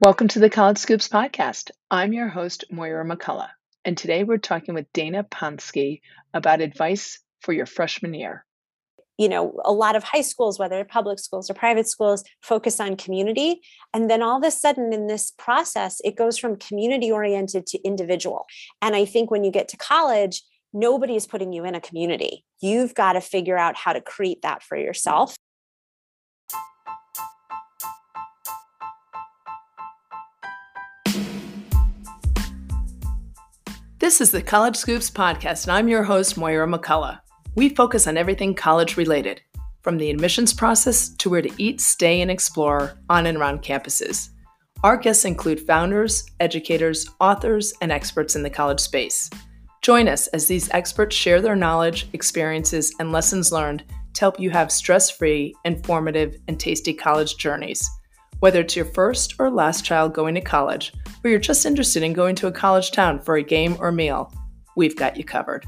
Welcome to the College Scoops podcast. I'm your host, Moira McCullough, and today we're talking with Dana Ponsky about advice for your freshman year. You know, a lot of high schools, whether public schools or private schools, focus on community. And then all of a sudden, in this process, it goes from community oriented to individual. And I think when you get to college, nobody is putting you in a community. You've got to figure out how to create that for yourself. This is the College Scoops podcast, and I'm your host, Moira McCullough. We focus on everything college related, from the admissions process to where to eat, stay, and explore on and around campuses. Our guests include founders, educators, authors, and experts in the college space. Join us as these experts share their knowledge, experiences, and lessons learned to help you have stress free, informative, and tasty college journeys. Whether it's your first or last child going to college, or you're just interested in going to a college town for a game or meal, we've got you covered.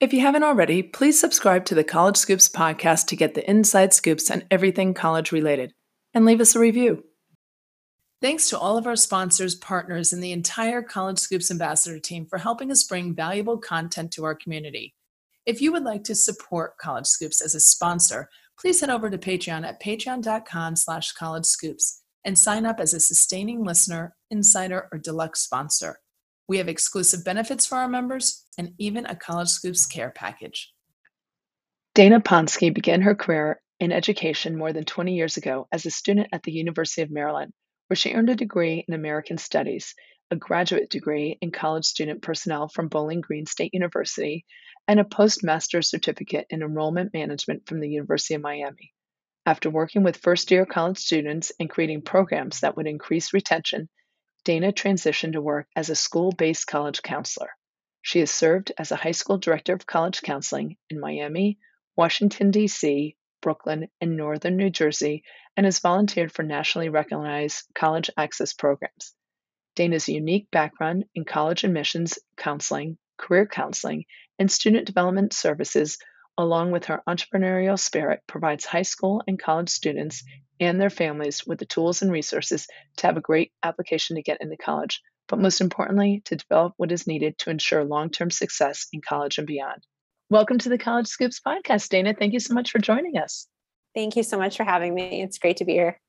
If you haven't already, please subscribe to the College Scoops podcast to get the inside scoops on everything college related, and leave us a review. Thanks to all of our sponsors, partners, and the entire College Scoops ambassador team for helping us bring valuable content to our community. If you would like to support College Scoops as a sponsor, please head over to Patreon at patreon.com slash college scoops and sign up as a sustaining listener, insider, or deluxe sponsor. We have exclusive benefits for our members and even a College Scoops care package. Dana Ponsky began her career in education more than 20 years ago as a student at the University of Maryland, where she earned a degree in American Studies, a graduate degree in college student personnel from Bowling Green State University, and a postmaster's certificate in enrollment management from the University of Miami. After working with first year college students and creating programs that would increase retention, Dana transitioned to work as a school based college counselor. She has served as a high school director of college counseling in Miami, Washington, D.C., Brooklyn, and Northern New Jersey, and has volunteered for nationally recognized college access programs. Dana's unique background in college admissions counseling, career counseling, and student development services, along with her entrepreneurial spirit, provides high school and college students and their families with the tools and resources to have a great application to get into college, but most importantly, to develop what is needed to ensure long term success in college and beyond. Welcome to the College Scoops podcast, Dana. Thank you so much for joining us. Thank you so much for having me. It's great to be here.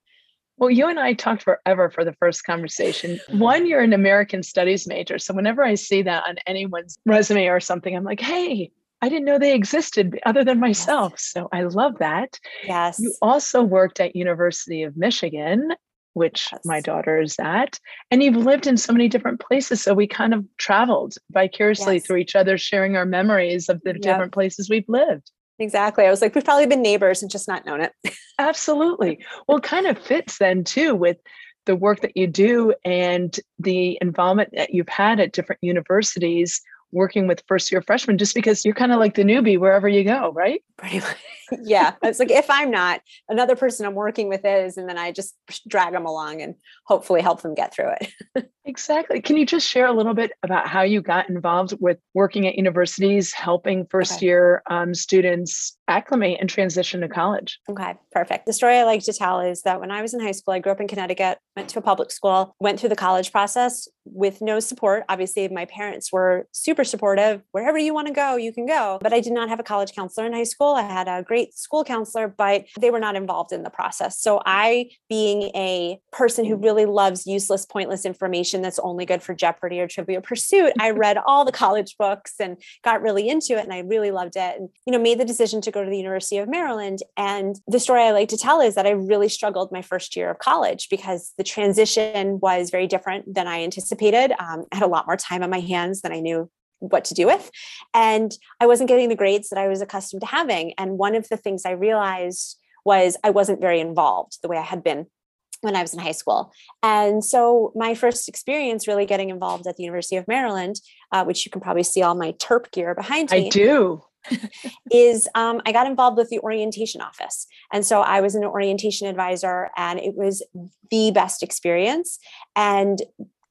Well, you and I talked forever for the first conversation. One, you're an American Studies major. So whenever I see that on anyone's resume or something, I'm like, hey, I didn't know they existed other than myself. Yes. So I love that. Yes. You also worked at University of Michigan, which yes. my daughter is at, and you've lived in so many different places. So we kind of traveled vicariously yes. through each other, sharing our memories of the yep. different places we've lived. Exactly. I was like, we've probably been neighbors and just not known it. Absolutely. Well, it kind of fits then too with the work that you do and the involvement that you've had at different universities working with first year freshmen just because you're kind of like the newbie wherever you go, right? Pretty much. Yeah. It's like if I'm not, another person I'm working with is, and then I just drag them along and hopefully help them get through it. exactly. Can you just share a little bit about how you got involved with working at universities, helping first okay. year um, students acclimate and transition to college? Okay, perfect. The story I like to tell is that when I was in high school, I grew up in Connecticut, went to a public school, went through the college process with no support. Obviously, my parents were super supportive. Wherever you want to go, you can go. But I did not have a college counselor in high school. I had a great school counselor, but they were not involved in the process. So I, being a person who really loves useless, pointless information that's only good for Jeopardy or Trivial Pursuit, I read all the college books and got really into it and I really loved it and you know made the decision to go to the University of Maryland. And the story I like to tell is that I really struggled my first year of college because the transition was very different than I anticipated. Um, I had a lot more time on my hands than I knew what to do with. And I wasn't getting the grades that I was accustomed to having. And one of the things I realized was I wasn't very involved the way I had been when I was in high school. And so my first experience really getting involved at the University of Maryland, uh, which you can probably see all my Terp gear behind me. I do. is um, I got involved with the orientation office. And so I was an orientation advisor, and it was the best experience. And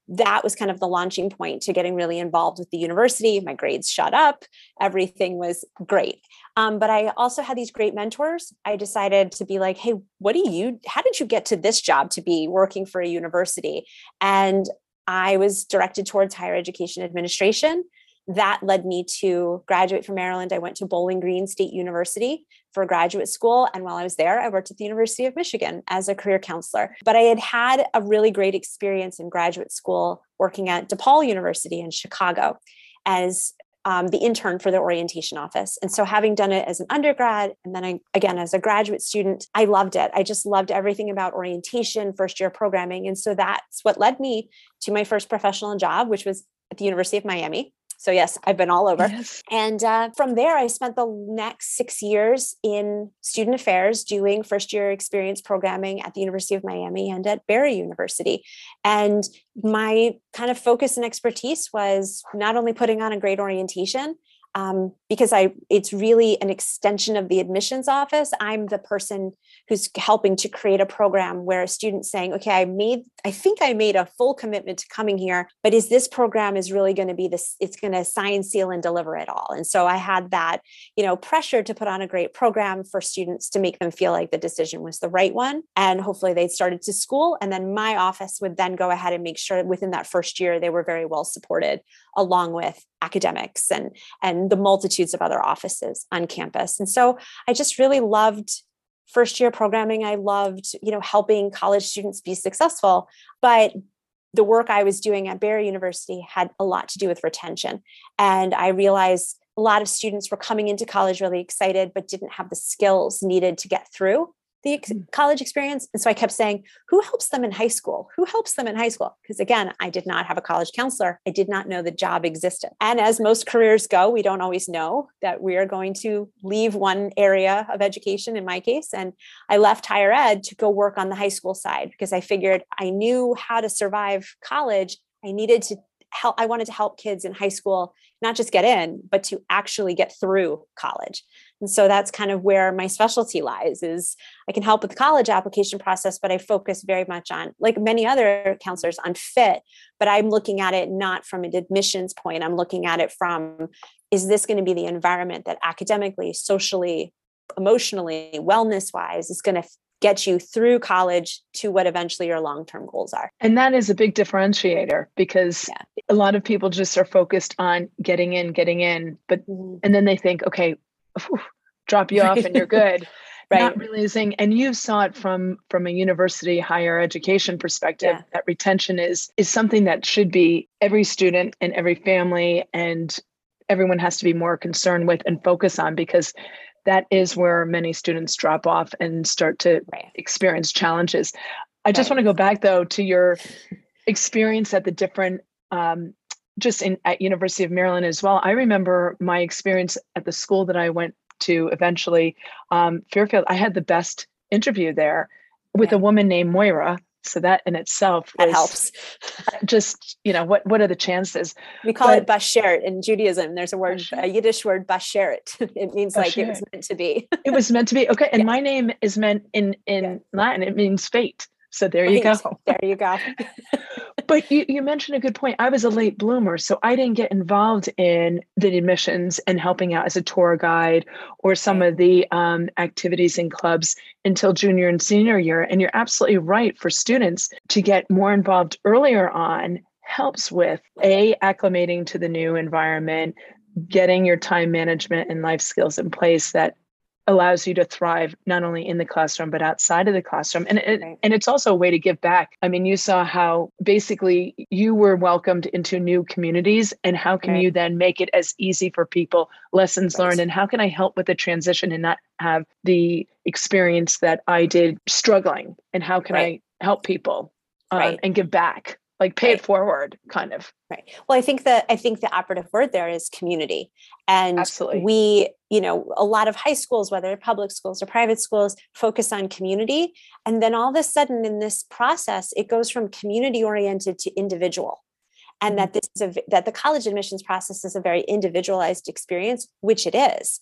that was kind of the launching point to getting really involved with the university. My grades shot up, everything was great. Um, but I also had these great mentors. I decided to be like, hey, what do you, how did you get to this job to be working for a university? And I was directed towards higher education administration that led me to graduate from Maryland. I went to Bowling Green State University for graduate school. And while I was there, I worked at the University of Michigan as a career counselor. But I had had a really great experience in graduate school working at DePaul University in Chicago as um, the intern for the orientation office. And so, having done it as an undergrad and then I, again as a graduate student, I loved it. I just loved everything about orientation, first year programming. And so, that's what led me to my first professional job, which was at the University of Miami so, yes, I've been all over. Yes. And uh, from there, I spent the next six years in student affairs doing first year experience programming at the University of Miami and at Barry University. And my kind of focus and expertise was not only putting on a great orientation, um, because I it's really an extension of the admissions office. I'm the person who's helping to create a program where a student's saying, okay, I made, I think I made a full commitment to coming here, but is this program is really going to be this, it's going to sign, seal, and deliver it all. And so I had that, you know, pressure to put on a great program for students to make them feel like the decision was the right one. And hopefully they started to school. And then my office would then go ahead and make sure within that first year they were very well supported along with academics and and the multitudes of other offices on campus. And so i just really loved first year programming. I loved you know helping college students be successful but the work i was doing at barry university had a lot to do with retention. And i realized a lot of students were coming into college really excited but didn't have the skills needed to get through the ex- mm. college experience. And so I kept saying, who helps them in high school? Who helps them in high school? Because again, I did not have a college counselor. I did not know the job existed. And as most careers go, we don't always know that we are going to leave one area of education, in my case. And I left higher ed to go work on the high school side because I figured I knew how to survive college. I needed to help i wanted to help kids in high school not just get in but to actually get through college. And so that's kind of where my specialty lies is i can help with the college application process but i focus very much on like many other counselors on fit. But i'm looking at it not from an admissions point. I'm looking at it from is this going to be the environment that academically socially emotionally wellness wise is going to get you through college to what eventually your long-term goals are. And that is a big differentiator because yeah. a lot of people just are focused on getting in, getting in, but mm-hmm. and then they think, okay, whew, drop you off and you're good. right. Not realizing, and you saw it from from a university higher education perspective, yeah. that retention is is something that should be every student and every family and everyone has to be more concerned with and focus on because that is where many students drop off and start to right. experience challenges. I just want to go back though to your experience at the different um, just in at University of Maryland as well. I remember my experience at the school that I went to eventually, um, Fairfield. I had the best interview there with yeah. a woman named Moira, so that in itself that helps. just you know what what are the chances? We call but, it bashert in judaism. There's a word a yiddish word bashert it means like it was meant to be. It was meant to be. Okay and yeah. my name is meant in in yeah. latin. It means fate. So there you go. There you go but you, you mentioned a good point. I was a late bloomer, so I didn't get involved in the admissions and helping out as a tour guide or some of the um, activities and clubs until junior and senior year. And you're absolutely right for students to get more involved earlier on helps with a acclimating to the new environment getting your time management and life skills in place that allows you to thrive not only in the classroom but outside of the classroom and it, right. and it's also a way to give back i mean you saw how basically you were welcomed into new communities and how can right. you then make it as easy for people lessons right. learned and how can i help with the transition and not have the experience that i did struggling and how can i help people um, and give back like pay right. it forward kind of right well i think that i think the operative word there is community and Absolutely. we you know a lot of high schools whether public schools or private schools focus on community and then all of a sudden in this process it goes from community oriented to individual and that mm-hmm. this is a that the college admissions process is a very individualized experience which it is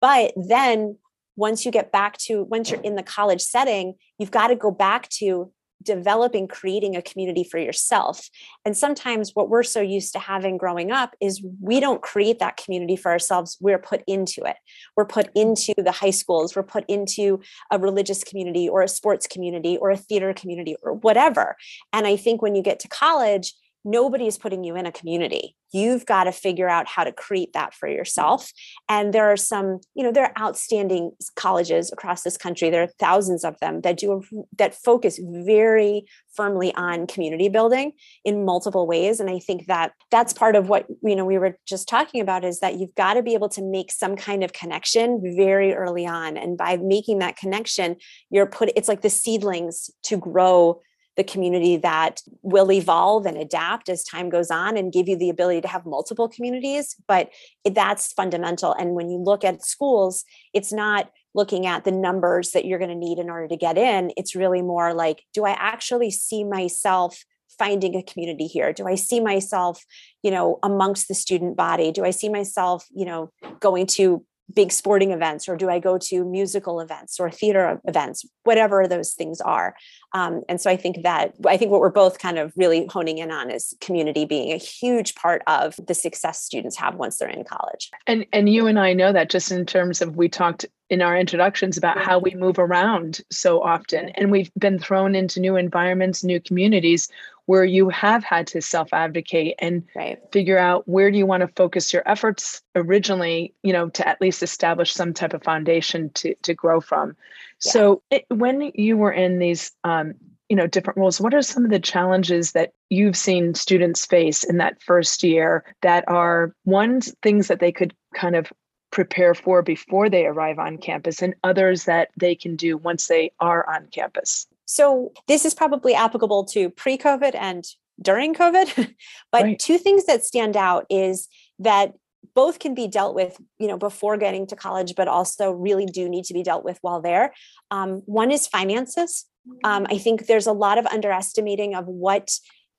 but then once you get back to once you're in the college setting you've got to go back to developing creating a community for yourself. And sometimes what we're so used to having growing up is we don't create that community for ourselves. We're put into it. We're put into the high schools. We're put into a religious community or a sports community or a theater community or whatever. And i think when you get to college nobody is putting you in a community. You've got to figure out how to create that for yourself. And there are some you know there are outstanding colleges across this country. There are thousands of them that do that focus very firmly on community building in multiple ways. And i think that that's part of what you know we were just talking about is that you've got to be able to make some kind of connection very early on. And by making that connection you're put it's like the seedlings to grow the community that will evolve and adapt as time goes on and give you the ability to have multiple communities. But that's fundamental. And when you look at schools, it's not looking at the numbers that you're going to need in order to get in. It's really more like, do I actually see myself finding a community here do i see myself you know amongst the student body do i see myself you know going to big sporting events or do i go to musical events or theater events whatever those things are. Um, and so i think that i think what we're both kind of really honing in on is community being a huge part of the success students have once they're in college. And and you and i know that just in terms of we talked in our introductions about how we move around so often and we've been thrown into new environments new communities where you have had to self advocate and right. figure out where do you want to focus your efforts originally you know to at least establish some type of foundation to to grow from yeah. so it, when you were in these um, you know different roles what are some of the challenges that you've seen students face in that first year that are one things that they could kind of prepare for before they arrive on campus and others that they can do once they are on campus so this is probably applicable to pre-COVID and during COVID. but right. two things that stand out is that both can be dealt with you know before getting to college but also really do need to be dealt with while there um, one is finances um, i think there's a lot of underestimating of what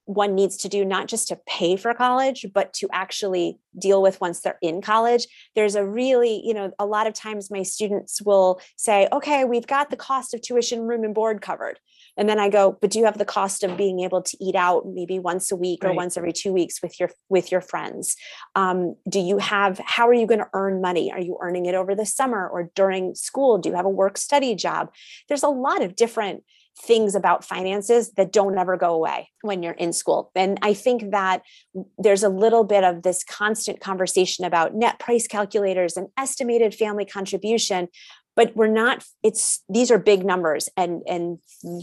one needs to do not just to pay for college but to actually deal with once they're in college. There's a really you know a lot of times my students will say okay we've got the cost of tuition room and board covered. And then i go but do you have the cost of being able to eat out maybe once a week right. or once every two weeks with your with your friends? Um, do you have how are you going to earn money? Are you earning it over the summer or during school? Do you have a work study job? There's a lot of different things about finances that don't ever go away when you're in school. And I think that there's a little bit of this constant conversation about net price calculators and estimated family contribution but we're not it's these are big numbers and and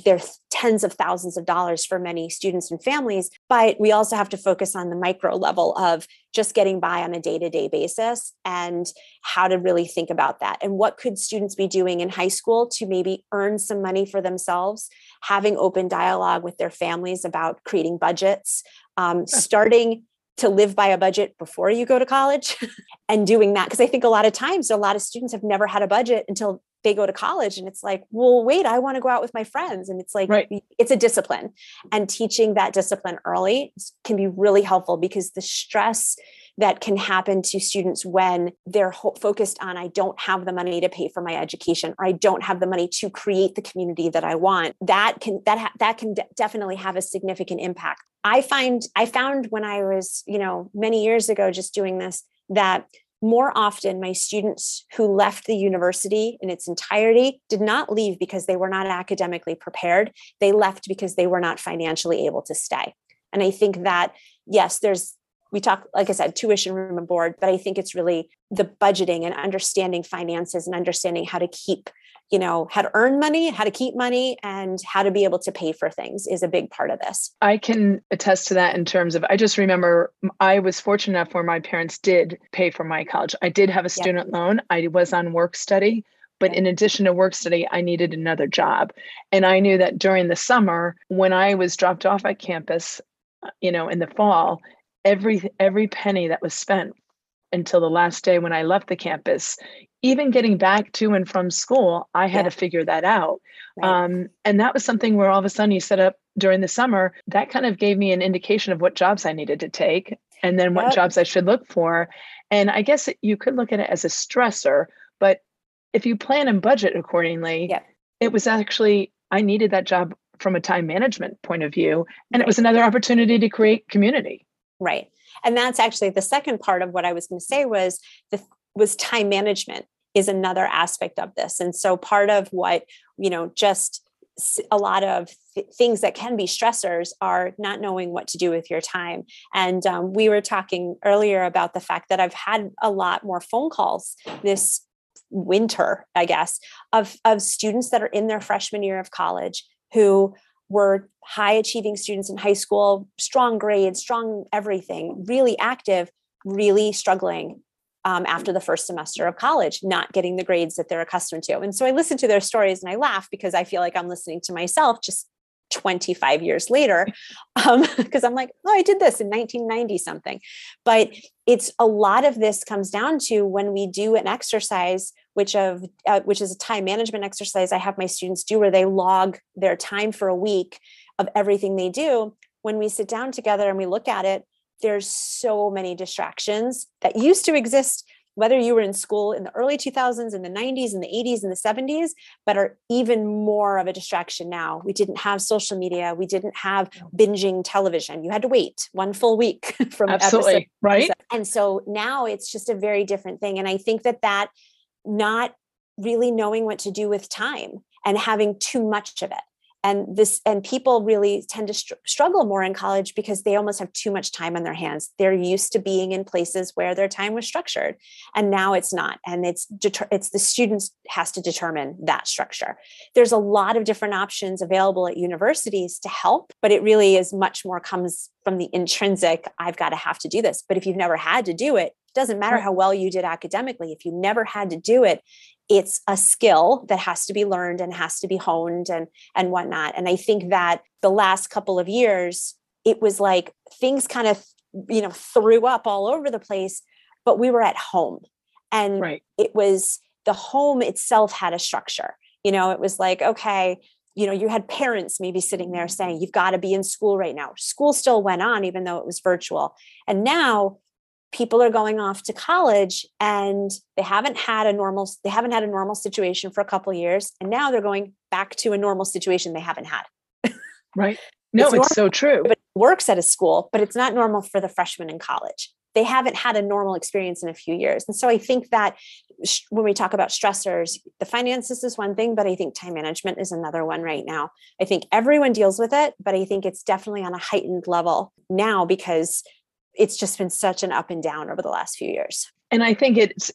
they're tens of thousands of dollars for many students and families but we also have to focus on the micro level of just getting by on a day-to-day basis and how to really think about that and what could students be doing in high school to maybe earn some money for themselves having open dialogue with their families about creating budgets um, starting to live by a budget before you go to college and doing that because i think a lot of times a lot of students have never had a budget until they go to college and it's like well wait i want to go out with my friends and it's like right. it's a discipline and teaching that discipline early can be really helpful because the stress that can happen to students when they're ho- focused on i don't have the money to pay for my education. Or i don't have the money to create the community that i want. That can that ha- that can de- definitely have a significant impact. I find i found when i was you know many years ago just doing this that more often my students who left the university in its entirety did not leave because they were not academically prepared. They left because they were not financially able to stay. And i think that yes there's we talk like i said tuition room and board but i think it's really the budgeting and understanding finances and understanding how to keep you know how to earn money how to keep money and how to be able to pay for things is a big part of this. I can attest to that in terms of i just remember i was fortunate enough where my parents did pay for my college. I did have a student loan. I was on work study but in addition to work study i needed another job. And i knew that during the summer when i was dropped off at campus uh, you know in the fall every every penny that was spent until the last day when I left the campus, even getting back to and from school, I had yeah. to figure that out. Right. Um, and that was something where all of a sudden you set up during the summer, that kind of gave me an indication of what jobs I needed to take and then what yep. jobs I should look for. And I guess you could look at it as a stressor, but if you plan and budget accordingly, yep. it was actually, I needed that job from a time management point of view. And it was another opportunity to create community. Right. And that's actually the second part of what I was going to say was the was time management is another aspect of this. And so part of what, you know, just a lot of th- things that can be stressors are not knowing what to do with your time. And um, we were talking earlier about the fact that I've had a lot more phone calls this winter, I guess, of, of students that are in their freshman year of college who were high achieving students in high school, strong grades, strong everything, really active, really struggling um, after the first semester of college, not getting the grades that they're accustomed to. And so I listen to their stories and I laugh because I feel like I'm listening to myself just 25 years later because um, i'm like oh i did this in 1990 something. But it's a lot of this comes down to when we do an exercise which of uh, which is a time management exercise i have my students do where they log their time for a week of everything they do. When we sit down together and we look at it there's so many distractions that used to exist whether you were in school in the early 2000s in the 90s in the 80s and the 70s but are even more of a distraction now. We didn't have social media. We didn't have binging television. You had to wait one full week from absolutely episode. right? And so now it's just a very different thing. And i think that that not really knowing what to do with time and having too much of it and this and people really tend to str- struggle more in college because they almost have too much time on their hands. They're used to being in places where their time was structured and now it's not. And it's deter- it's the students has to determine that structure. There's a lot of different options available at universities to help but it really is much more comes from the intrinsic i've got to have to do this. But if you've never had to do it doesn't matter how well you did academically if you never had to do it it's a skill that has to be learned and has to be honed and and whatnot. And i think that the last couple of years it was like things kind of you know threw up all over the place but we were at home. And right. it was the home itself had a structure. You know it was like okay you know you had parents maybe sitting there saying you've got to be in school right now. School still went on even though it was virtual. And now people are going off to college and they haven't had a normal they haven't had a normal situation for a couple years and now they're going back to a normal situation they haven't had. Right. No it's, it's so true. but it works at a school but it's not normal for the freshmen in college. They haven't had a normal experience in a few years. And so i think that when we talk about stressors the finances is one thing but i think time management is another one right now. I think everyone deals with it but i think it's definitely on a heightened level now because it's just been such an up and down over the last few years. And I think it's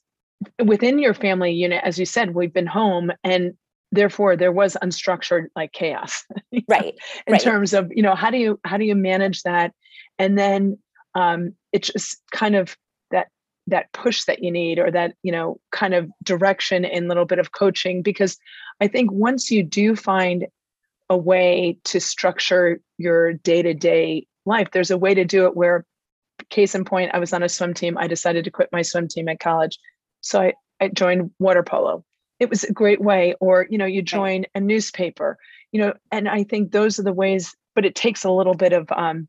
within your family unit, as you said, we've been home and therefore there was unstructured like chaos. right. in right. terms of, you know, how do you how do you manage that? And then um it's just kind of that that push that you need or that you know kind of direction and little bit of coaching because i think once you do find a way to structure your day-to-day life there's a way to do it where case in point, I was on a swim team. I decided to quit my swim team at college. So I, I joined water polo. It was a great way, or you know, you join a newspaper, you know, and I think those are the ways, but it takes a little bit of um,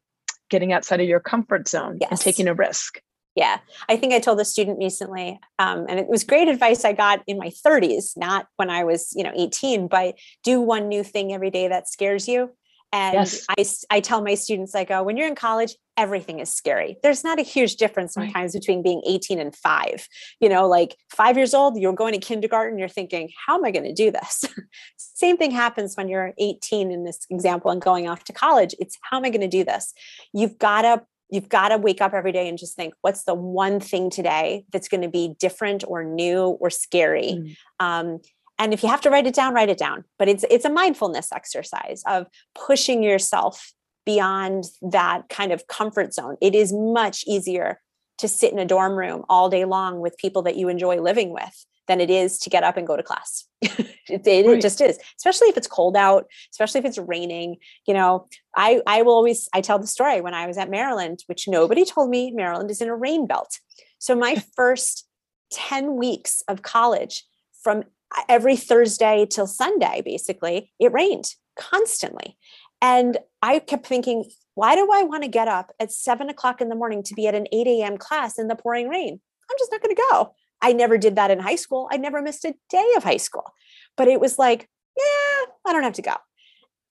getting outside of your comfort zone yes. and taking a risk. Yeah, I think I told a student recently, um, and it was great advice I got in my 30s, not when I was, you know, 18. But do one new thing every day that scares you, and yes. I, I tell my students, I go, when you're in college, everything is scary. There's not a huge difference sometimes right. between being 18 and five. You know, like five years old, you're going to kindergarten, you're thinking, how am I going to do this? Same thing happens when you're 18 in this example and going off to college. It's how am I going to do this? You've got to you've got to wake up every day and just think what's the one thing today that's going to be different or new or scary mm. um, and if you have to write it down write it down. But it's it's a mindfulness exercise of pushing yourself beyond that kind of comfort zone. It is much easier to sit in a dorm room all day long with people that you enjoy living with than it is to get up and go to class. It, it, right. just is especially if it's cold out especially if it's raining. You know i i will always i tell the story when i was at maryland which nobody told me maryland is in a rain belt. So my first 10 weeks of college from every Thursday till Sunday, basically, it rained constantly. And I kept thinking, why do I want to get up at seven o'clock in the morning to be at an 8 a.m. class in the pouring rain? I'm just not going to go. I never did that in high school. I never missed a day of high school. But it was like, yeah, I don't have to go.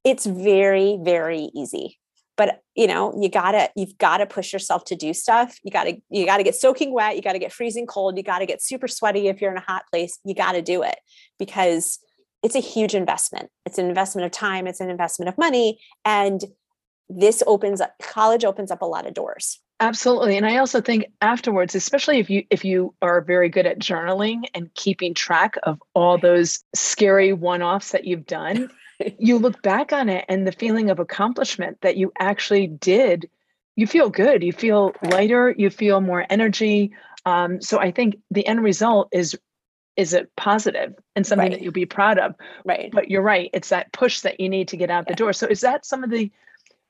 it's very, very easy. But you know, you gotta, you've got to push yourself to do stuff. You gotta, you gotta get soaking wet, you gotta get freezing cold, you gotta get super sweaty if you're in a hot place. You gotta do it because it's a huge investment. It's an investment of time, it's an investment of money. And this opens up college opens up a lot of doors absolutely and i also think afterwards especially if you if you are very good at journaling and keeping track of all those scary one-offs that you've done you look back on it and the feeling of accomplishment that you actually did you feel good you feel lighter you feel more energy um, so i think the end result is is it positive and something right. that you'll be proud of right but you're right it's that push that you need to get out yeah. the door so is that some of the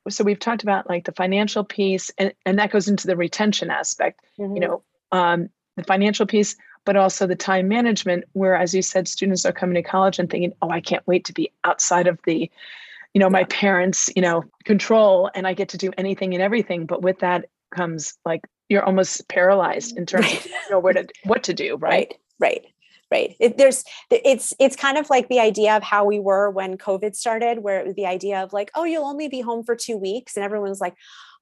so we've talked about like the financial piece and, and that goes into the retention aspect mm-hmm. you know um, the financial piece but also the time management where as you said students are coming to college and thinking oh i can't wait to be outside of the you know my parents you know control and i get to do anything and everything. But with that comes like you're almost paralyzed in terms of you know where to what to do right? Right, right right. It, there's it's it's kind of like the idea of how we were when covid started where it was the idea of like oh you'll only be home for two weeks and everyone's like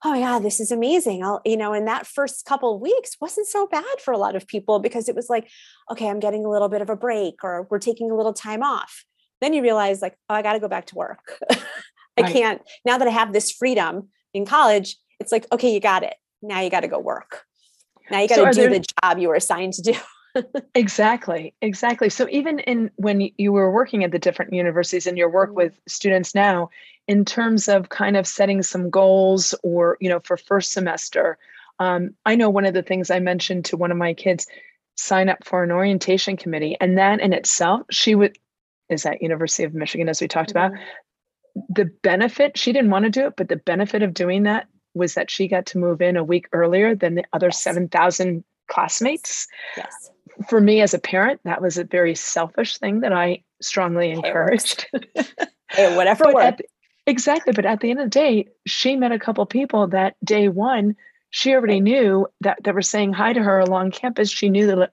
oh yeah this is amazing. I'll you know in that first couple of weeks wasn't so bad for a lot of people because it was like okay i'm getting a little bit of a break or we're taking a little time off. Then you realize like oh i got to go back to work. I right. can't now that i have this freedom in college it's like okay you got it. Now you got to go work. Now you got to so do there, the job you were assigned to do exactly exactly so even in when you were working at the different universities and your work mm-hmm. with students now in terms of kind of setting some goals or you know for first semester um, i know one of the things i mentioned to one of my kids sign up for an orientation committee and that in itself she would is at university of michigan as we talked mm-hmm. about the benefit she didn't want to do it but the benefit of doing that was that she got to move in a week earlier than the other yes. 7000 classmates yes for me as a parent, that was a very selfish thing that I strongly encouraged. hey, whatever worked. exactly. But at the end of the day, she met a couple people that day one, she already right. knew that they were saying hi to her along campus. She knew the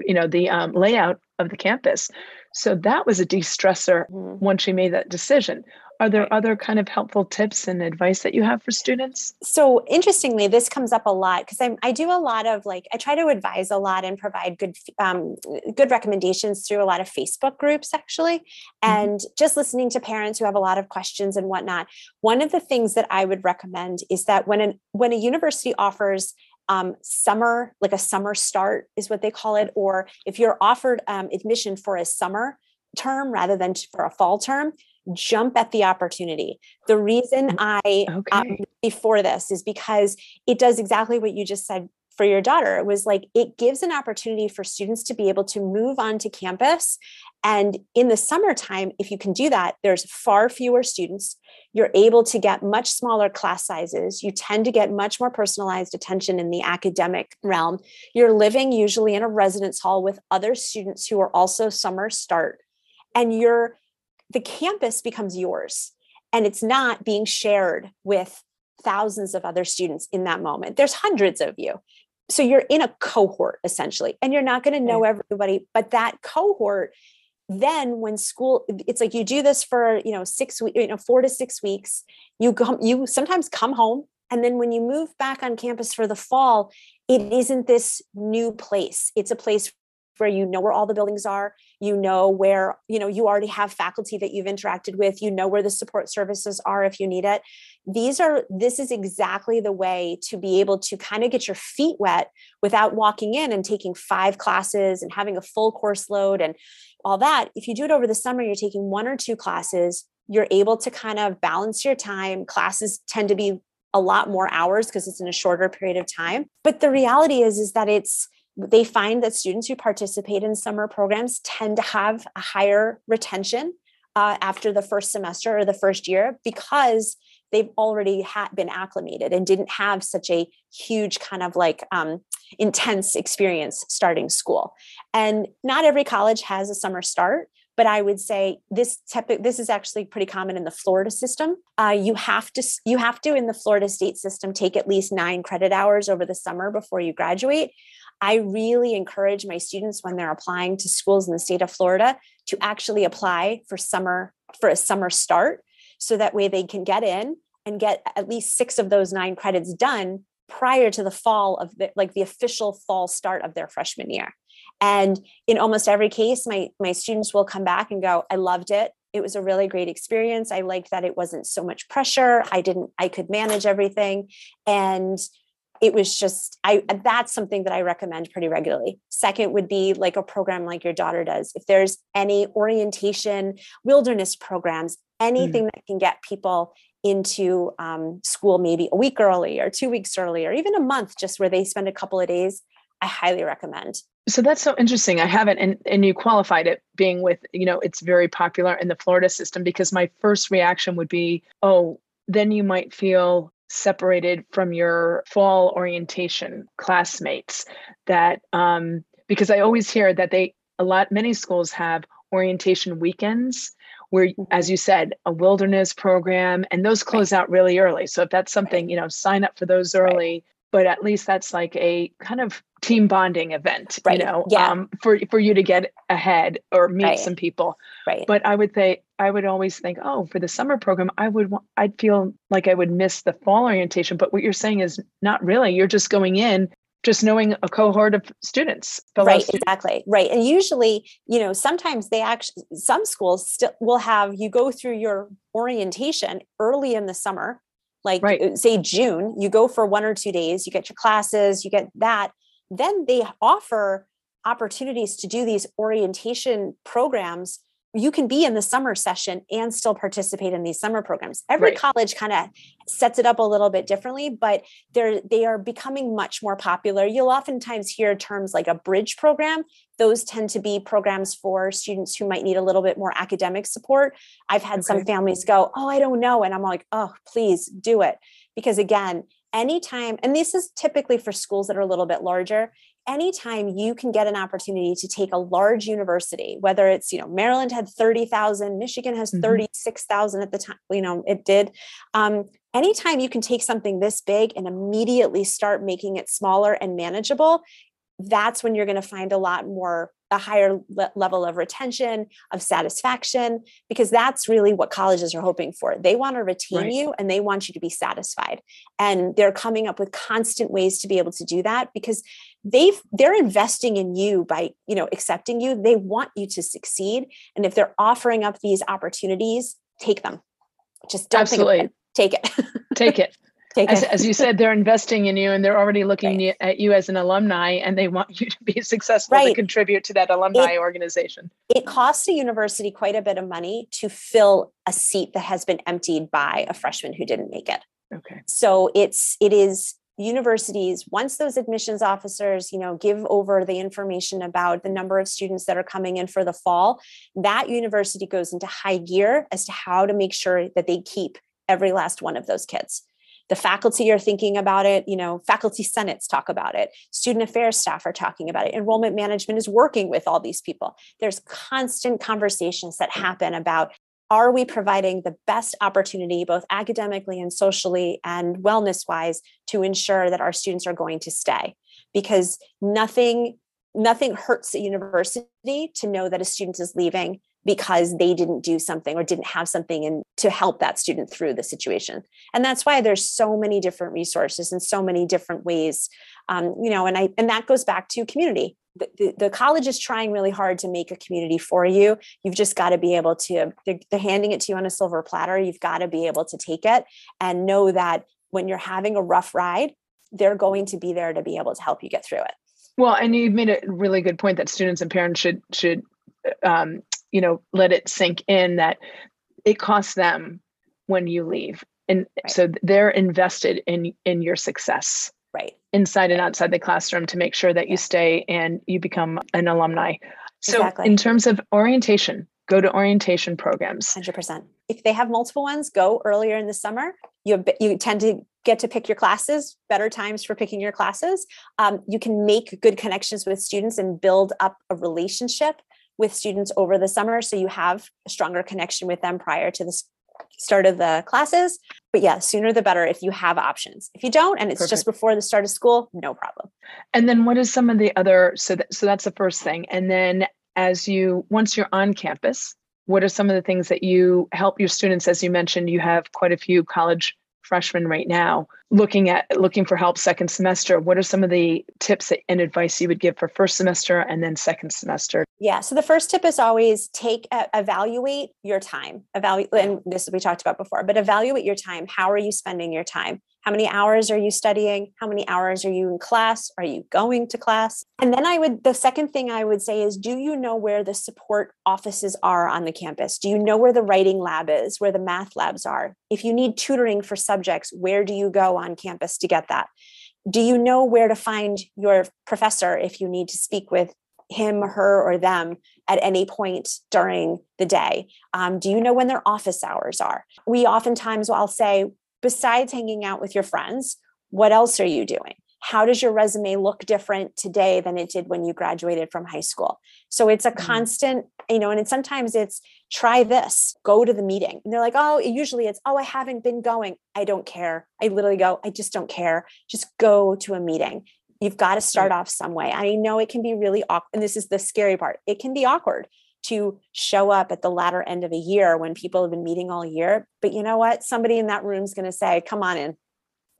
you know the um, layout of the campus so that was a de-stressor mm-hmm. once she made that decision are there other kind of helpful tips and advice that you have for students? So interestingly, this comes up a lot because I I do a lot of like I try to advise a lot and provide good um, good recommendations through a lot of Facebook groups actually, mm-hmm. and just listening to parents who have a lot of questions and whatnot. One of the things that I would recommend is that when an when a university offers um, summer, like a summer start is what they call it, or if you're offered um, admission for a summer term rather than for a fall term, jump at the opportunity. The reason mm, I um, okay. um, before this is because it does exactly what you just said for your daughter. It was like it gives an opportunity for students to be able to move onto campus. And in the summertime, if you can do that, there's far fewer students. You're able to get much smaller class sizes. You tend to get much more personalized attention in the academic realm. You're living usually in a residence hall with other students who are also summer start. And you're the campus becomes yours and it's not being shared with thousands of other students in that moment. There's hundreds of you. So you're in a cohort essentially, and you're not going to know everybody, but that cohort then when school it's like you do this for you know six weeks you know four to six weeks you come you sometimes come home and then when you move back on campus for the fall it isn't this new place it's a place where you know where all the buildings are you know where you know you already have faculty that you've interacted with you know where the support services are if you need it. These are this is exactly the way to be able to kind of get your feet wet without walking in and taking five classes and having a full course load and all that. If you do it over the summer you're taking one or two classes you're able to kind of balance your time. Classes tend to be a lot more hours because it's in a shorter period of time. But the reality is is that it's they find that students who participate in summer programs tend to have a higher retention uh, after the first semester or the first year because they've already had been acclimated and didn't have such a huge kind of like um, intense experience starting school and not every college has a summer start but I would say this this is actually pretty common in the Florida system. Uh, you have to you have to in the Florida state system take at least nine credit hours over the summer before you graduate. I really encourage my students when they're applying to schools in the state of Florida to actually apply for summer for a summer start so that way they can get in and get at least six of those nine credits done prior to the fall of the like the official fall start of their freshman year. And in almost every case my my students will come back and go i loved it. It was a really great experience. I liked that it wasn't so much pressure. I didn't i could manage everything. And it was just i that's something that i recommend pretty regularly. Second would be like a program like your daughter does. If there's any orientation wilderness programs anything mm. that can get people into um, school maybe a week early or two weeks early or even a month just where they spend a couple of days i highly recommend. So that's so interesting. I haven't and, and you qualified it being with you know it's very popular in the florida system because my first reaction would be oh then you might feel separated from your fall orientation classmates that um, because i always hear that they a lot many schools have orientation weekends where as you said a wilderness program and those close right. out really early so if that's something right. you know sign up for those early right. But at least that's like a kind of team bonding event you know yeah. um, for for you to get ahead or meet some people right but i would say I would always think, oh, for the summer program, I would I'd feel like I would miss the fall orientation. But what you're saying is not really. You're just going in just knowing a cohort of students right students. exactly right and usually you know sometimes they actually some schools still will have you go through your orientation early in the summer like right. Uh, say june you go for one or two days you get your classes you get that then they offer opportunities to do these orientation programs you can be in the summer session and still participate in these summer programs. Every right. college kind of sets it up a little bit differently, but they're they are becoming much more popular. You'll oftentimes hear terms like a bridge program. Those tend to be programs for students who might need a little bit more academic support. I've had okay. some families go, "Oh, I don't know." And I'm like, "Oh, please do it." Because again, anytime and this is typically for schools that are a little bit larger anytime you can get an opportunity to take a large university, whether it's, you know, Maryland had 30,000, Michigan has mm-hmm. 36,000 at the time, you know, it did. Um, anytime you can take something this big and immediately start making it smaller and manageable, that's when you're going to find a lot more a higher le- level of retention of satisfaction because that's really what colleges are hoping for. They want to retain right. you and they want you to be satisfied. And they're coming up with constant ways to be able to do that because they've they're investing in you by you know accepting you. They want you to succeed. And if they're offering up these opportunities take them. Just don't Absolutely. It. take it. Take it as, as, you said, they're investing in you and they're already looking right. at you as an alumni and they want you to be successful right. to contribute to that alumni it, organization. It costs a university quite a bit of money to fill a seat that has been emptied by a freshman who didn't make it. Okay. So it's it is universities once those admissions officers you know give over the information about the number of students that are coming in for the fall that university goes into high gear as to how to make sure that they keep every last one of those kids the faculty are thinking about it you know faculty senates talk about it student affairs staff are talking about it enrollment management is working with all these people. There's constant conversations that happen about are we providing the best opportunity both academically and socially and wellness wise to ensure that our students are going to stay? Because nothing nothing hurts a university to know that a student is leaving because they didn't do something or didn't have something in to help that student through the situation. And that's why there's so many different resources and so many different ways um, you know and i and that goes back to community. The, the, the, college is trying really hard to make a community for you. You've just got to be able to they're, they're handing it to you on a silver platter. You've got to be able to take it and know that when you're having a rough ride they're going to be there to be able to help you get through it. Well and you've made a really good point that students and parents should should um, you know let it sink in that it costs them when you leave. And right. so they're invested in in your success right. inside and outside the classroom to make sure that you stay and you become an alumni. So exactly. in terms of orientation go to orientation programs. 100% if they have multiple ones go earlier in the summer. You you tend to get to pick your classes better times for picking your classes. Um, you can make good connections with students and build up a relationship with students over the summer so you have a stronger connection with them prior to the start of the classes. But yeah sooner the better if you have options. If you don't and it's Perfect. just before the start of school no problem. And then what is some of the other so that, so that's the first thing. And then as you once you're on campus what are some of the things that you help your students? As you mentioned you have quite a few college freshmen right now looking at looking for help second semester what are some of the tips and advice you would give for first semester and then second semester? Yeah so the first tip is always take uh, evaluate your time evaluate and this we talked about before but evaluate your time. How are you spending your time how many hours are you studying? How many hours are you in class? Are you going to class? And then I would, the second thing I would say is do you know where the support offices are on the campus? Do you know where the writing lab is, where the math labs are? If you need tutoring for subjects, where do you go on campus to get that? Do you know where to find your professor if you need to speak with him, her, or them at any point during the day? Um, do you know when their office hours are? We oftentimes, I'll say, besides hanging out with your friends, what else are you doing? How does your resume look different today than it did when you graduated from high school? So it's a mm-hmm. constant, you know, and sometimes it's try this, go to the meeting. And they're like, oh, usually it's, oh, I haven't been going. I don't care. I literally go, I just don't care. Just go to a meeting. You've got to start off some way. I know it can be really awkward. And this is the scary part. It can be awkward to show up at the latter end of a year when people have been meeting all year. But you know what? Somebody in that room is going to say, come on in.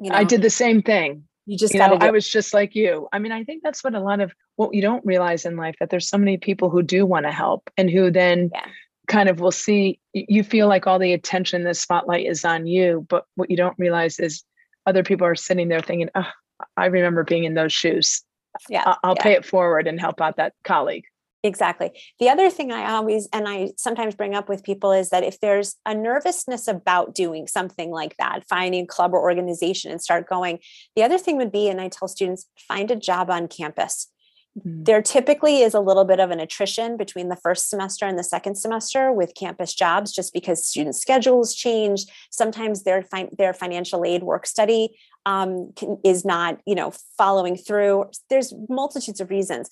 You know, I did the same thing. You just got to. I was just like you. I mean, I think that's what a lot of what you don't realize in life that there's so many people who do want to help and who then yeah. kind of will see you feel like all the attention, the spotlight is on you. But what you don't realize is other people are sitting there thinking, oh, I remember being in those shoes. Yeah. I'll yeah. pay it forward and help out that colleague. Exactly. The other thing I always and I sometimes bring up with people is that if there's a nervousness about doing something like that, finding a club or organization and start going, the other thing would be, and I tell students, find a job on campus. Mm-hmm. There typically is a little bit of an attrition between the first semester and the second semester with campus jobs, just because student schedules change. Sometimes their fi- their financial aid work study um, can, is not, you know, following through. There's multitudes of reasons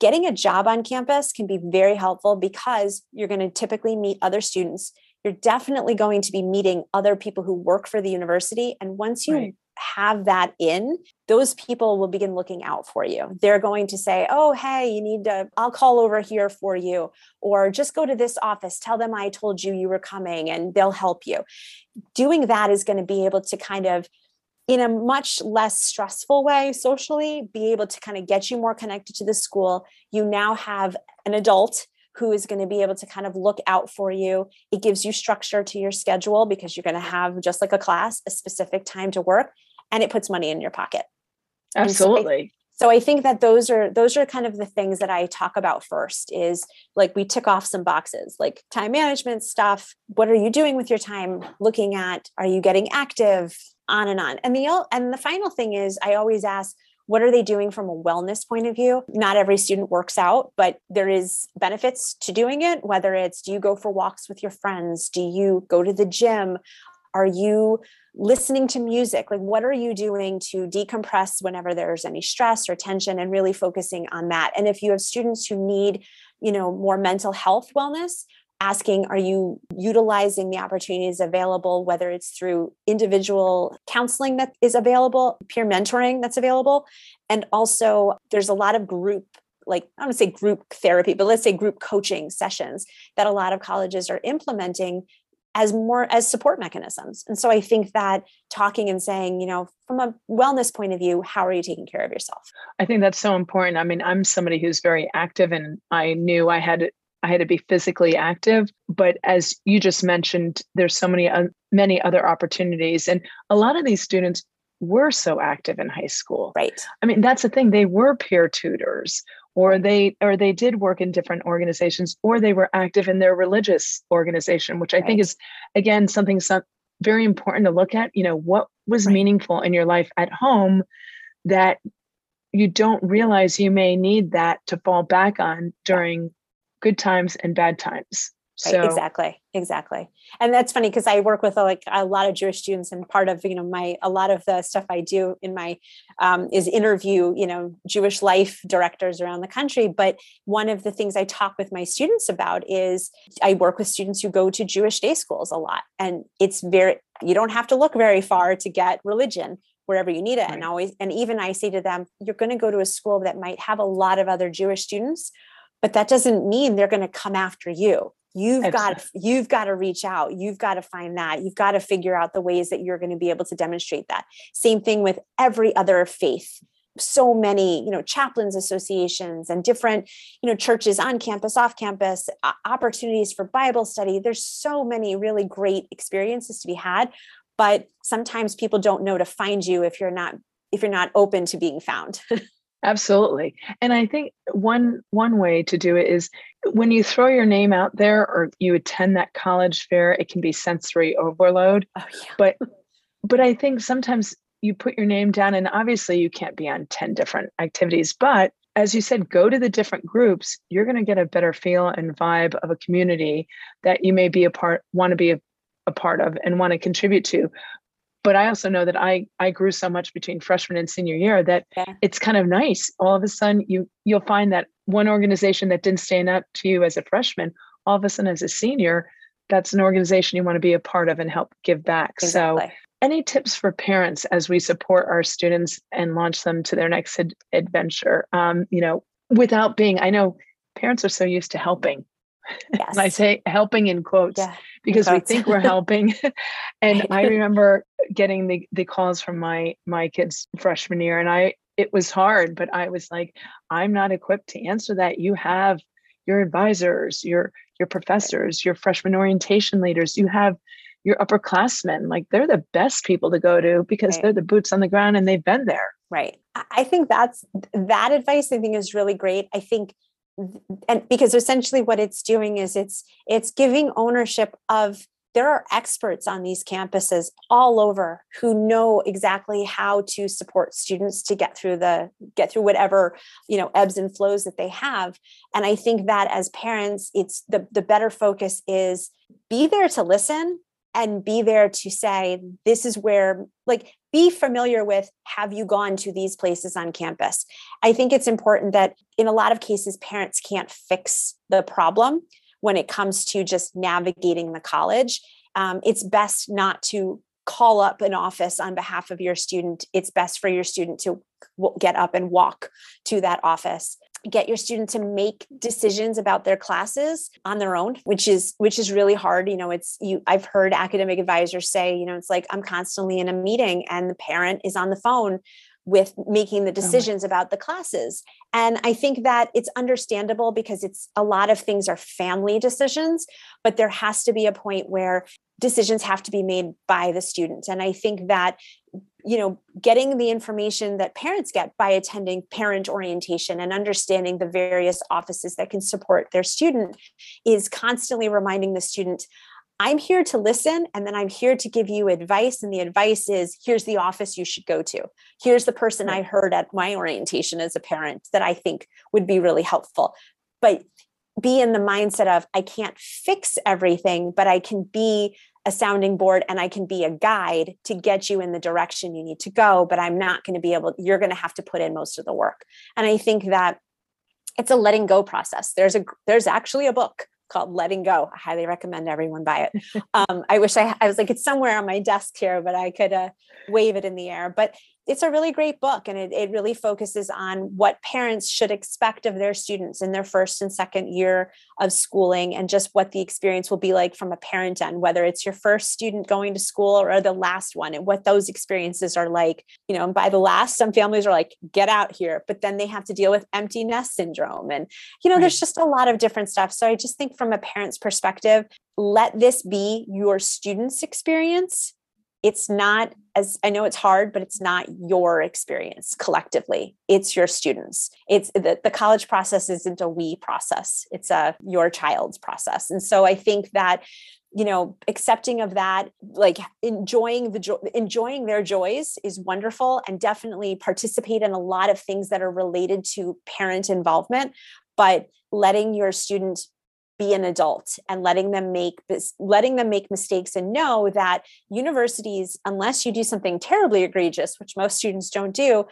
getting a job on campus can be very helpful because you're going to typically meet other students. You're definitely going to be meeting other people who work for the university. And once you right. have that in, those people will begin looking out for you. They're going to say, Oh, hey, you need to, I'll call over here for you, or just go to this office, tell them I told you you were coming, and they'll help you. Doing that is going to be able to kind of in a much less stressful way socially be able to kind of get you more connected to the school. You now have an adult who is going to be able to kind of look out for you. It gives you structure to your schedule because you're going to have just like a class a specific time to work and it puts money in your pocket. Absolutely. so I think that those are those are kind of the things that I talk about first is like we tick off some boxes like time management stuff. What are you doing with your time? Looking at are you getting active on and on. And the and the final thing is I always ask what are they doing from a wellness point of view? Not every student works out but there is benefits to doing it whether it's do you go for walks with your friends? Do you go to the gym? Are you listening to music? Like what are you doing to decompress whenever there's any stress or tension and really focusing on that? And if you have students who need you know more mental health wellness asking are you utilizing the opportunities available whether it's through individual counseling that is available peer mentoring that's available and also there's a lot of group like I don't want to say group therapy, but let's say group coaching sessions that a lot of colleges are implementing as more as support mechanisms. And so I think that talking and saying, you know, from a wellness point of view, how are you taking care of yourself? I think that's so important. I mean, I'm somebody who's very active and I knew I had I had to be physically active, but as you just mentioned, there's so many uh, many other opportunities and a lot of these students were so active in high school. Right. I mean, that's the thing. They were peer tutors or they or they did work in different organizations or they were active in their religious organization which i right. think is again something so very important to look at you know what was right. meaningful in your life at home that you don't realize you may need that to fall back on during good times and bad times so right, exactly, exactly. And that's funny because I work with a, like a lot of Jewish students, and part of you know my a lot of the stuff I do in my um, is interview you know Jewish life directors around the country. But one of the things I talk with my students about is I work with students who go to Jewish day schools a lot, and it's very you don't have to look very far to get religion wherever you need it. Right. And always, and even I say to them, you're going to go to a school that might have a lot of other Jewish students, but that doesn't mean they're going to come after you. You've got to, you've got to reach out. You've got to find that. You've got to figure out the ways that you're going to be able to demonstrate that. Same thing with every other faith. So many you know chaplains associations and different you know churches on campus off campus opportunities for bible study. There's so many really great experiences to be had but sometimes people don't know to find you if you're not if you're not open to being found absolutely. And i think one one way to do it is when you throw your name out there or you attend that college fair it can be sensory overload. Oh, yeah. but but i think sometimes you put your name down and obviously you can't be on 10 different activities but as you said go to the different groups. You're going to get a better feel and vibe of a community that you may be a part want to be a, a part of and want to contribute to but I also know that I I grew so much between freshman and senior year that yeah. it's kind of nice. All of a sudden, you you'll find that one organization that didn't stand up to you as a freshman, all of a sudden as a senior, that's an organization you want to be a part of and help give back. Exactly. So, any tips for parents as we support our students and launch them to their next ad- adventure? Um, you know, without being, I know parents are so used to helping Yes. and I say helping in quotes yeah, because we think we're helping. and I remember getting the the calls from my my kids freshman year and I it was hard, but I was like, I'm not equipped to answer that. You have your advisors, your your professors, your freshman orientation leaders, you have your upperclassmen. Like they're the best people to go to because right. they're the boots on the ground and they've been there. Right. I think that's that advice I think is really great. I think and because essentially what it's doing is it's it's giving ownership of there are experts on these campuses all over who know exactly how to support students to get through the get through whatever you know ebbs and flows that they have. And i think that as parents it's the the better focus is be there to listen and be there to say this is where like be familiar with have you gone to these places on campus? I think it's important that in a lot of cases parents can't fix the problem when it comes to just navigating the college. Um, it's best not to call up an office on behalf of your student. It's best for your student to get up and walk to that office get your student to make decisions about their classes on their own which is which is really hard you know it's you i've heard academic advisors say you know it's like i'm constantly in a meeting and the parent is on the phone with making the oh decisions oh about the classes. And i think that it's understandable because it's a lot of things are family decisions but there has to be a point where decisions have to be made by the student. And i think that you know getting the information that parents get by attending parent orientation and understanding the various offices that can support their student is constantly reminding the student I'm here to listen and then I'm here to give you advice. And the advice is here's the office you should go to. Here's the person I heard at my orientation as a parent that I think would be really helpful. But be in the mindset of I can't fix everything, but I can be a sounding board and I can be a guide to get you in the direction you need to go. But I'm not going to be able, you're going to have to put in most of the work. And I think that it's a letting go process. There's a there's actually a book called Letting Go. I highly recommend everyone buy it. Um, I wish I, I was like, it's somewhere on my desk here, but I could uh, wave it in the air. But it's a really great book and it, it really focuses on what parents should expect of their students in their first and second year of schooling and just what the experience will be like from a parent end whether it's your first student going to school or the last one and what those experiences are like you know and by the last some families are like get out here but then they have to deal with empty nest syndrome and you know right. there's just a lot of different stuff so i just think from a parent's perspective let this be your student's experience it's not as I know it's hard, but it's not your experience collectively. It's your students. It's the, the college process isn't a we process. It's a your child's process. And so I think that you know accepting of that like enjoying the jo- enjoying their joys is wonderful and definitely participate in a lot of things that are related to parent involvement but letting your student be an adult and letting them make letting them make mistakes and know that universities unless you do something terribly egregious which most students don't do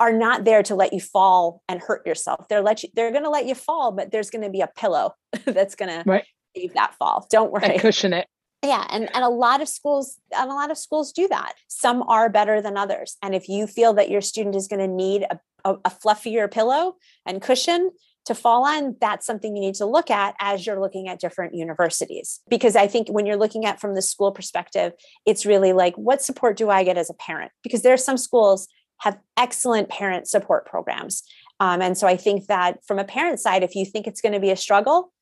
are not there to let you fall and hurt yourself. They're let you they're going to let you fall but there's going to be a pillow that's going to right. save that fall. Don't worry. and cushion it. Yeah and, and a lot of schools and a lot of schools do that. Some are better than others. And if you feel that your student is going to need a, a, a fluffier pillow and cushion to fall on, that's something you need to look at as you're looking at different universities. Because I think when you're looking at from the school perspective, it's really like, what support do I get as a parent? Because there are some schools have excellent parent support programs. Um, and so I think that from a parent side, if you think it's going to be a struggle,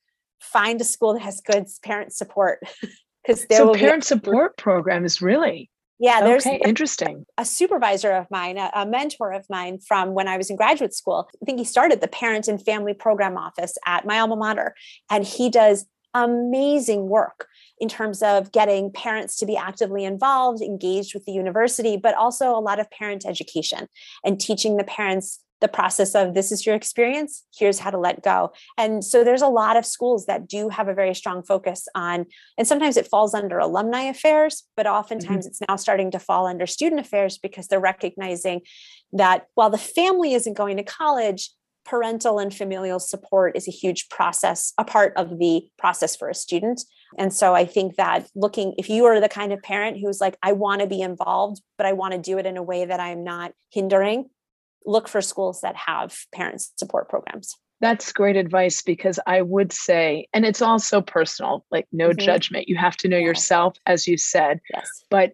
find a school that has good parent support. Because so parent support programs really yeah, there's okay, interesting. A supervisor of mine, a, a, mentor of mine from when I was in graduate school. I think he started the parent and family program office at my alma mater, and he does amazing work in terms of getting parents to be actively involved, engaged with the university, but also a lot of parent education and teaching the parents the process of this is your experience here's how to let go and so there's a lot of schools that do have a very strong focus on and sometimes it falls under alumni affairs but oftentimes mm-hmm. it's now starting to fall under student affairs because they're recognizing that while the family isn't going to college parental and familial support is a huge process a part of the process for a student and so i think that looking if you are the kind of parent who's like i want to be involved but i want to do it in a way that i'm not hindering look for schools that have parent support programs. That's great advice because I would say, and it's also personal, like no mm-hmm. judgment. You have to know yeah. yourself, as you said. Yes. But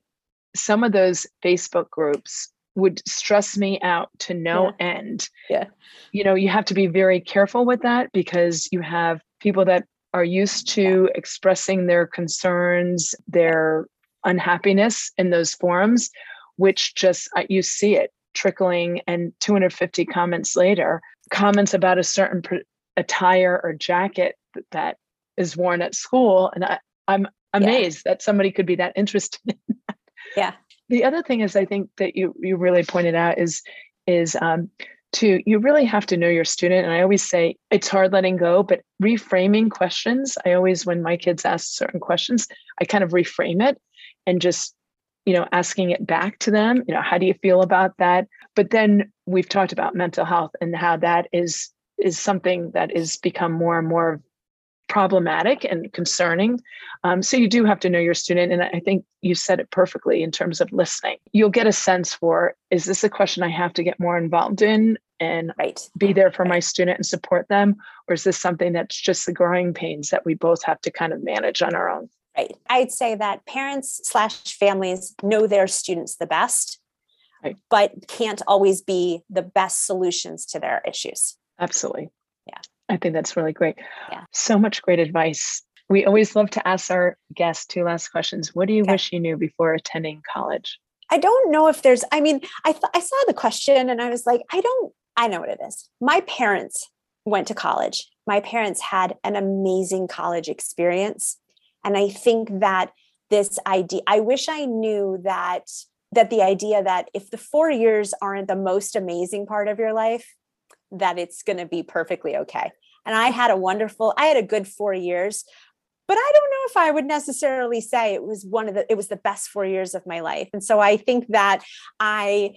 some of those Facebook groups would stress me out to no yeah. end. Yeah. You know, you have to be very careful with that because you have people that are used to yeah. expressing their concerns, their unhappiness in those forums, which just you see it trickling and 250 comments later comments about a certain pr- attire or jacket that is worn at school and I, i'm amazed yeah. that somebody could be that interested in that. yeah the other thing is i think that you you really pointed out is is um, to you really have to know your student and i always say it's hard letting go but reframing questions i always when my kids ask certain questions i kind of reframe it and just you know asking it back to them you know how do you feel about that? But then we've talked about mental health and how that is is something that is become more and more problematic and concerning. Um, so you do have to know your student and i think you said it perfectly in terms of listening. You'll get a sense for is this a question i have to get more involved in and right. be there for right. my student and support them? Or is this something that's just the growing pains that we both have to kind of manage on our own Right. I'd say that parents slash families know their students the best, right. but can't always be the best solutions to their issues. Absolutely. Yeah. I think that's really great. Yeah. So much great advice. We always love to ask our guests two last questions. What do you okay. wish you knew before attending college? I don't know if there's, I mean, I, th- I saw the question and I was like, I don't, I know what it is. My parents went to college. My parents had an amazing college experience and i think that this idea i wish i knew that that the idea that if the 4 years aren't the most amazing part of your life that it's going to be perfectly okay and i had a wonderful i had a good 4 years but i don't know if i would necessarily say it was one of the it was the best 4 years of my life and so i think that i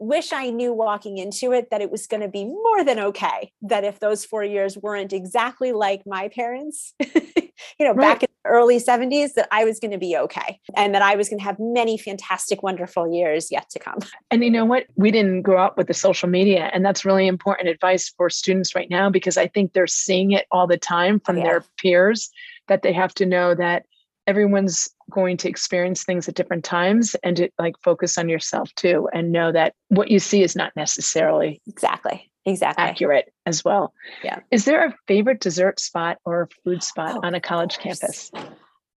wish I knew walking into it that it was going to be more than okay. That if those four years weren't exactly like my parents, you know, right. back in the early 70s, that I was going to be okay and that I was going to have many fantastic, wonderful years yet to come. And you know what? We didn't grow up with the social media. And that's really important advice for students right now because I think they're seeing it all the time from yeah. their peers that they have to know that everyone's going to experience things at different times and to like focus on yourself too and know that what you see is not necessarily exactly exactly accurate as well yeah is there a favorite dessert spot or food spot oh, on a college campus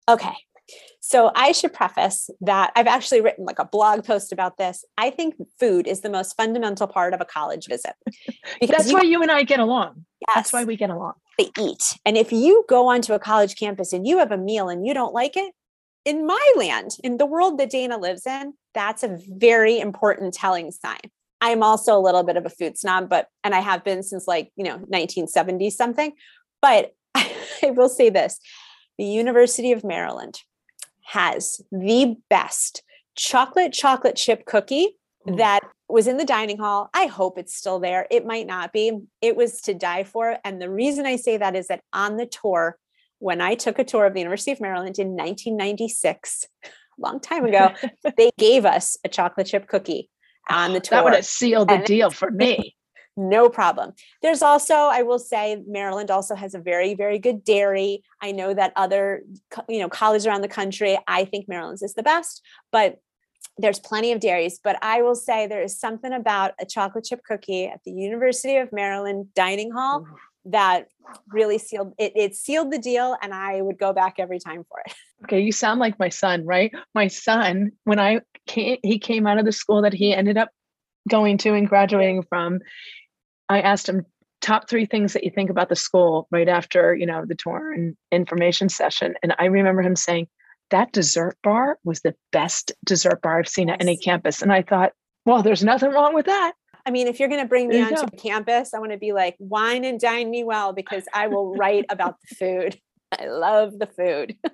okay so I should preface that I've actually written like a blog post about this. I think food is the most fundamental part of a college visit. Because That's you, why you and I get along. Yes, That's why we get along. They eat. And if you go onto a college campus and you have a meal and you don't like it, in my land, in the world that Dana lives in, that's a very important telling sign. I'm also a little bit of a food snob, but and I have been since like, you know, 1970 something. But I will say this the University of Maryland has the best chocolate chocolate chip cookie mm. that was in the dining hall. I hope it's still there. It might not be. It was to die for. And the reason I say that is that on the tour, when I took a tour of the University of Maryland in 1996, a long time ago, they gave us a chocolate chip cookie on the tour. That would have sealed the and deal for me. no problem. There's also, I will say, Maryland also has a very, very good dairy. I know that other, you know, colleges around the country, I think Maryland's is the best, but there's plenty of dairies. But I will say there is something about a chocolate chip cookie at the University of Maryland dining hall that really sealed it, it sealed the deal and I would go back every time for it. Okay, you sound like my son, right? My son, when I came, he came out of the school that he ended up going to and graduating from, I asked him top three things that you think about the school right after, you know, the tour and information session. And I remember him saying, that dessert bar was the best dessert bar I've seen yes. at any campus. And I thought, well, there's nothing wrong with that. I mean, if you're going to bring me onto campus, I want to be like, wine and dine me well because I will write about the food. I love the food.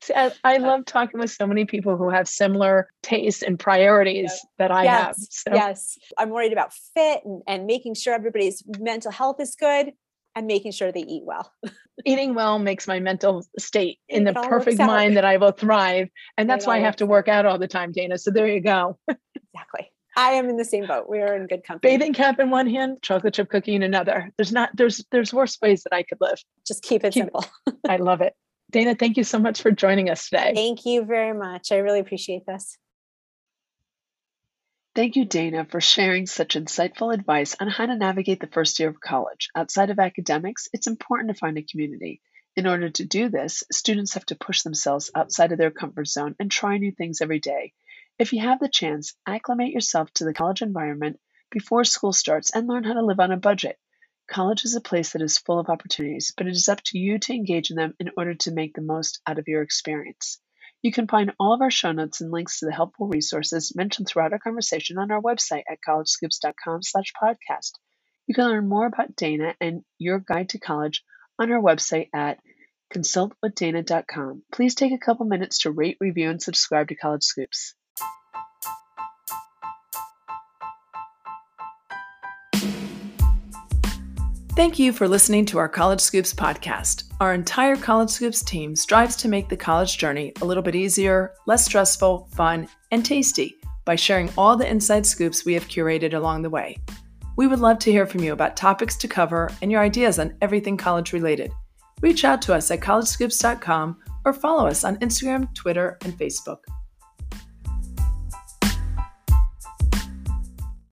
See, I, I, love talking with so many people who have similar tastes and priorities yep. that I yes, have. So. Yes. I'm worried about fit and, and making sure everybody's mental health is good and making sure they eat well. Eating well makes my mental state in the perfect mind that I will thrive. And that's why I have to work out all the time, Dana. So there you go. exactly. I am in the same boat. We are in good company. Bathing cap in one hand, chocolate chip cookie in another. There's not there's there's worse ways that I could live. Just keep it keep simple. I love it. Dana, thank you so much for joining us today. Thank you very much. I really appreciate this. Thank you, Dana, for sharing such insightful advice on how to navigate the first year of college. Outside of academics, it's important to find a community. In order to do this, students have to push themselves outside of their comfort zone and try new things every day. If you have the chance, acclimate yourself to the college environment before school starts and learn how to live on a budget. College is a place that is full of opportunities, but it is up to you to engage in them in order to make the most out of your experience. You can find all of our show notes and links to the helpful resources mentioned throughout our conversation on our website at collegescoops.com slash podcast. You can learn more about Dana and your guide to college on our website at consultwithdana.com. Please take a couple minutes to rate, review, and subscribe to College Scoops. Thank you for listening to our College Scoops podcast. Our entire College Scoops team strives to make the college journey a little bit easier, less stressful, fun, and tasty by sharing all the inside scoops we have curated along the way. We would love to hear from you about topics to cover and your ideas on everything college related. Reach out to us at collegescoops.com or follow us on Instagram, Twitter, and Facebook.